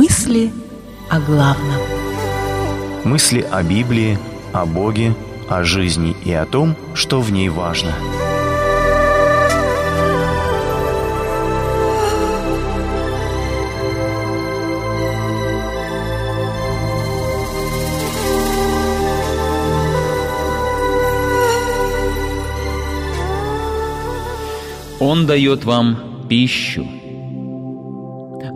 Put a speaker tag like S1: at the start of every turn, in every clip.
S1: Мысли о главном.
S2: Мысли о Библии, о Боге, о жизни и о том, что в ней важно.
S3: Он дает вам пищу.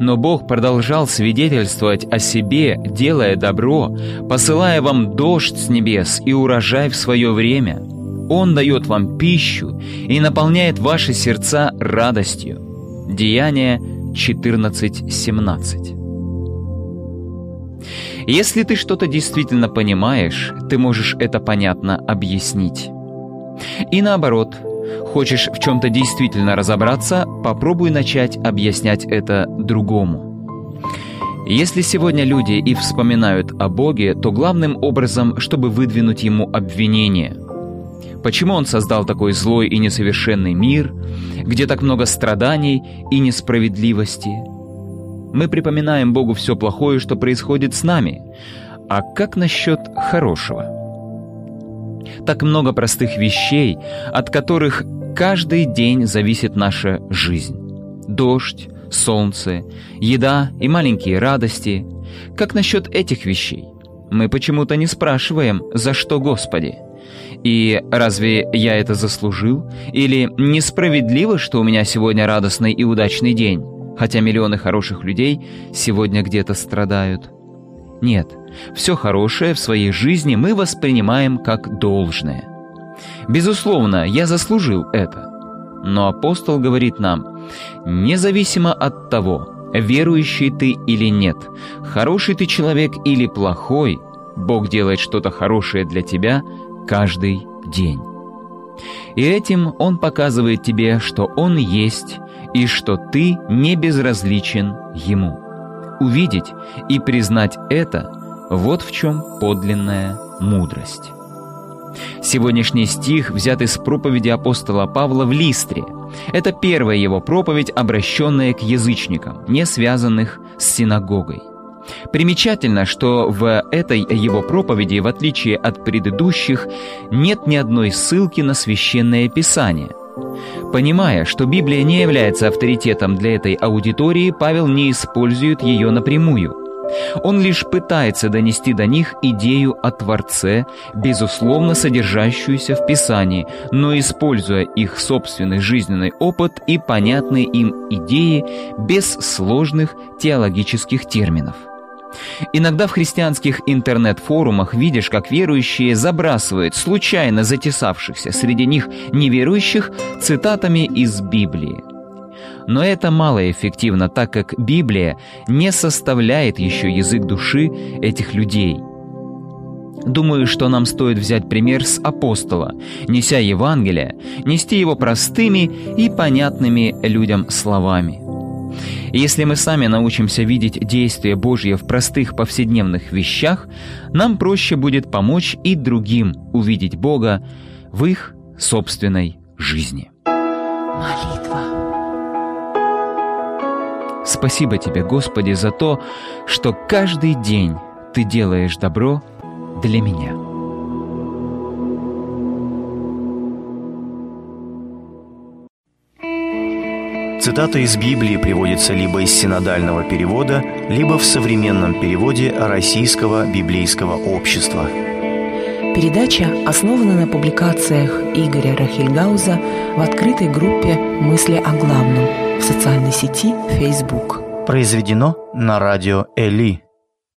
S3: Но Бог продолжал свидетельствовать о себе, делая добро, посылая вам дождь с небес и урожай в свое время. Он дает вам пищу и наполняет ваши сердца радостью. Деяние 14.17 Если ты что-то действительно понимаешь, ты можешь это понятно объяснить. И наоборот – Хочешь в чем-то действительно разобраться, попробуй начать объяснять это другому. Если сегодня люди и вспоминают о Боге, то главным образом, чтобы выдвинуть Ему обвинение. Почему Он создал такой злой и несовершенный мир, где так много страданий и несправедливости? Мы припоминаем Богу все плохое, что происходит с нами. А как насчет хорошего? Так много простых вещей, от которых каждый день зависит наша жизнь. Дождь, солнце, еда и маленькие радости. Как насчет этих вещей? Мы почему-то не спрашиваем, за что Господи. И разве я это заслужил? Или несправедливо, что у меня сегодня радостный и удачный день, хотя миллионы хороших людей сегодня где-то страдают? Нет, все хорошее в своей жизни мы воспринимаем как должное. Безусловно, я заслужил это. Но апостол говорит нам, независимо от того, верующий ты или нет, хороший ты человек или плохой, Бог делает что-то хорошее для тебя каждый день. И этим Он показывает тебе, что Он есть и что ты не безразличен Ему. Увидеть и признать это – вот в чем подлинная мудрость. Сегодняшний стих взят из проповеди апостола Павла в Листре. Это первая его проповедь, обращенная к язычникам, не связанных с синагогой. Примечательно, что в этой его проповеди, в отличие от предыдущих, нет ни одной ссылки на священное писание. Понимая, что Библия не является авторитетом для этой аудитории, Павел не использует ее напрямую. Он лишь пытается донести до них идею о Творце, безусловно содержащуюся в Писании, но используя их собственный жизненный опыт и понятные им идеи без сложных теологических терминов. Иногда в христианских интернет-форумах видишь, как верующие забрасывают случайно затесавшихся среди них неверующих цитатами из Библии. Но это малоэффективно, так как Библия не составляет еще язык души этих людей. Думаю, что нам стоит взять пример с апостола, неся Евангелие, нести его простыми и понятными людям словами. если мы сами научимся видеть действия Божье в простых повседневных вещах, нам проще будет помочь и другим увидеть Бога в их собственной жизни.
S1: Молитва.
S3: Спасибо тебе, Господи, за то, что каждый день Ты делаешь добро для меня.
S2: Цитата из Библии приводится либо из синодального перевода, либо в современном переводе Российского библейского общества.
S1: Передача основана на публикациях Игоря Рахильгауза в открытой группе «Мысли о главном» в социальной сети Facebook.
S2: Произведено на радио Эли.